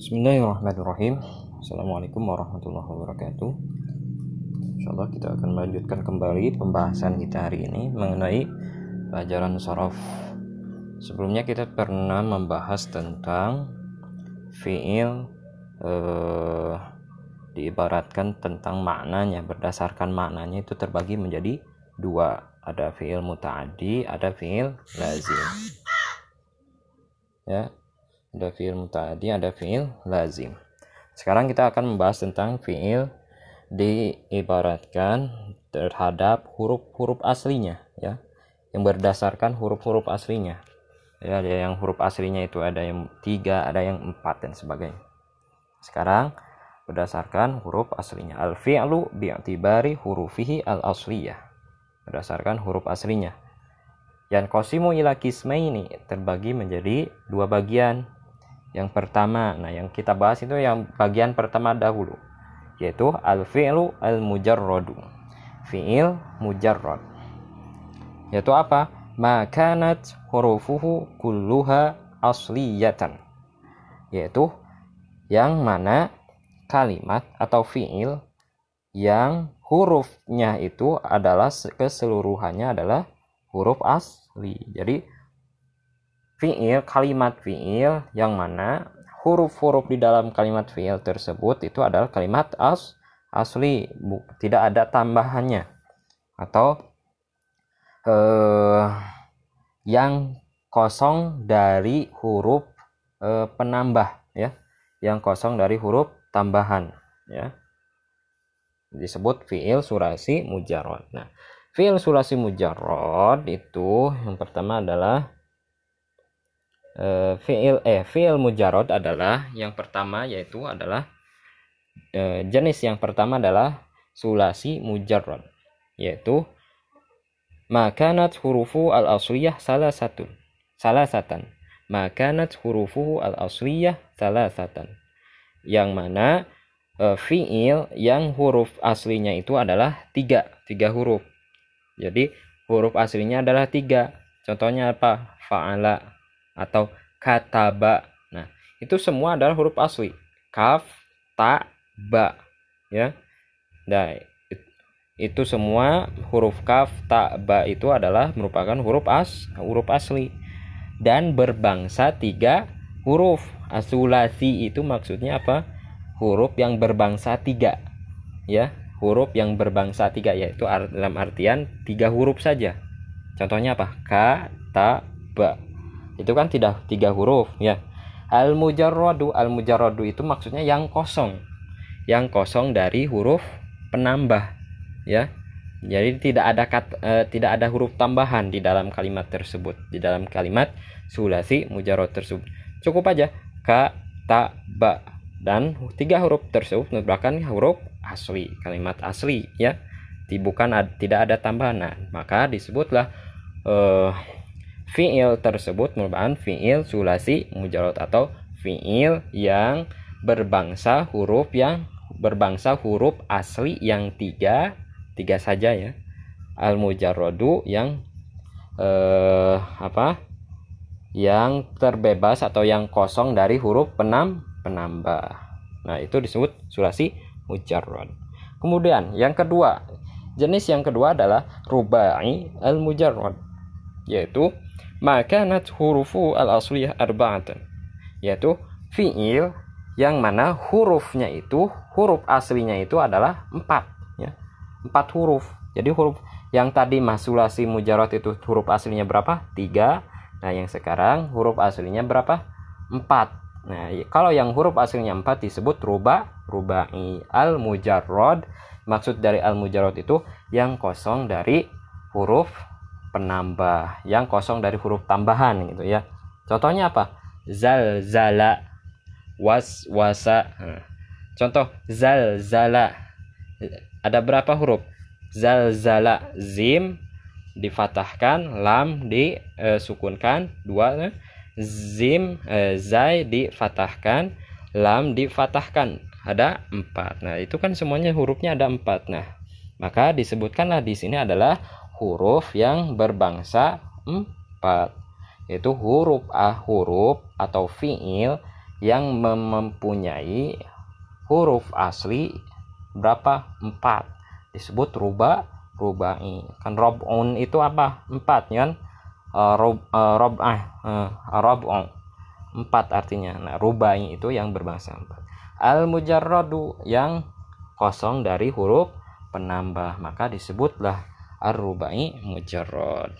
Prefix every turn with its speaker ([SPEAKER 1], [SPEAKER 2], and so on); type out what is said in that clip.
[SPEAKER 1] Bismillahirrahmanirrahim. Assalamualaikum warahmatullahi wabarakatuh. Insyaallah kita akan melanjutkan kembali pembahasan kita hari ini mengenai pelajaran sorof. Sebelumnya kita pernah membahas tentang fiil eh, diibaratkan tentang maknanya berdasarkan maknanya itu terbagi menjadi dua. Ada fiil mutaaddi ada fiil lazim. Ya ada fiil muta'addi ada fiil lazim. Sekarang kita akan membahas tentang fiil diibaratkan terhadap huruf-huruf aslinya ya. Yang berdasarkan huruf-huruf aslinya. Ya ada yang huruf aslinya itu ada yang tiga ada yang empat dan sebagainya. Sekarang berdasarkan huruf aslinya. Al fi'lu bi'tibari hurufihi al asliyah berdasarkan huruf aslinya. Yang kosimu ila kismaini terbagi menjadi dua bagian yang pertama, nah yang kita bahas itu yang bagian pertama dahulu, yaitu al-fi'lu al-mujarradu. Fi'il mujarrad. Yaitu apa? Makanat hurufuhu kulluha asliyatan. Yaitu yang mana kalimat atau fi'il yang hurufnya itu adalah keseluruhannya adalah huruf asli. Jadi fiil kalimat fiil yang mana huruf-huruf di dalam kalimat fiil tersebut itu adalah kalimat as asli tidak ada tambahannya. Atau eh, yang kosong dari huruf eh, penambah ya. Yang kosong dari huruf tambahan ya. Disebut fiil surasi mujarrad. Nah fiil surasi mujarrad itu yang pertama adalah uh, fiil eh fiil mujarod adalah yang pertama yaitu adalah uh, jenis yang pertama adalah sulasi mujarod yaitu makanat hurufu al asliyah salah satu salah satan makanat hurufu al asliyah salah satan yang mana uh, fiil yang huruf aslinya itu adalah tiga tiga huruf. Jadi huruf aslinya adalah tiga. Contohnya apa? Fa'ala atau kataba. Nah, itu semua adalah huruf asli. Kaf, ta, ba. Ya. Nah, itu semua huruf kaf, ta, ba itu adalah merupakan huruf as, huruf asli dan berbangsa tiga huruf. Asulasi itu maksudnya apa? Huruf yang berbangsa tiga, ya, huruf yang berbangsa tiga yaitu dalam artian tiga huruf saja. Contohnya apa? Ka, ta, ba itu kan tidak tiga huruf ya. Al mujarradu al mujarradu itu maksudnya yang kosong. Yang kosong dari huruf penambah ya. Jadi tidak ada kat, e, tidak ada huruf tambahan di dalam kalimat tersebut. Di dalam kalimat sulasi mujarrad tersebut. Cukup aja. Ka ta ba dan tiga huruf tersebut merupakan huruf asli kalimat asli ya. Bukan tidak ada tambahan. Nah, maka disebutlah uh, fiil tersebut merupakan fiil sulasi mujarot atau fiil yang berbangsa huruf yang berbangsa huruf asli yang tiga tiga saja ya. Al mujarrodu yang eh, apa? Yang terbebas atau yang kosong dari huruf penam penambah. Nah itu disebut sulasi mujarrod kemudian yang kedua jenis yang kedua adalah rubai al mujarrod yaitu maka nat hurufu al asliyah arba'atan. Yaitu fiil yang mana hurufnya itu huruf aslinya itu adalah empat ya. Empat huruf. Jadi huruf yang tadi masulasi mujarot itu huruf aslinya berapa? Tiga. Nah yang sekarang huruf aslinya berapa? Empat. Nah kalau yang huruf aslinya empat disebut ruba rubai al mujarrod maksud dari al mujarrod itu yang kosong dari huruf penambah yang kosong dari huruf tambahan gitu ya. Contohnya apa? Zal zala was wasa. Contoh zal zala. Ada berapa huruf? Zal zala zim difatahkan lam disukunkan e, dua zim e, zai difatahkan lam difatahkan. Ada empat. Nah itu kan semuanya hurufnya ada empat. Nah maka disebutkanlah di sini adalah huruf yang berbangsa empat yaitu huruf a huruf atau fiil yang mempunyai huruf asli berapa? Empat. Disebut ruba rubai. Kan robon itu apa? Empat kan? Uh, rob uh, rob ah uh, empat artinya. Nah rubai itu yang berbangsa empat. Al mujarradu yang kosong dari huruf penambah. Maka disebutlah ar-rubai mujarrad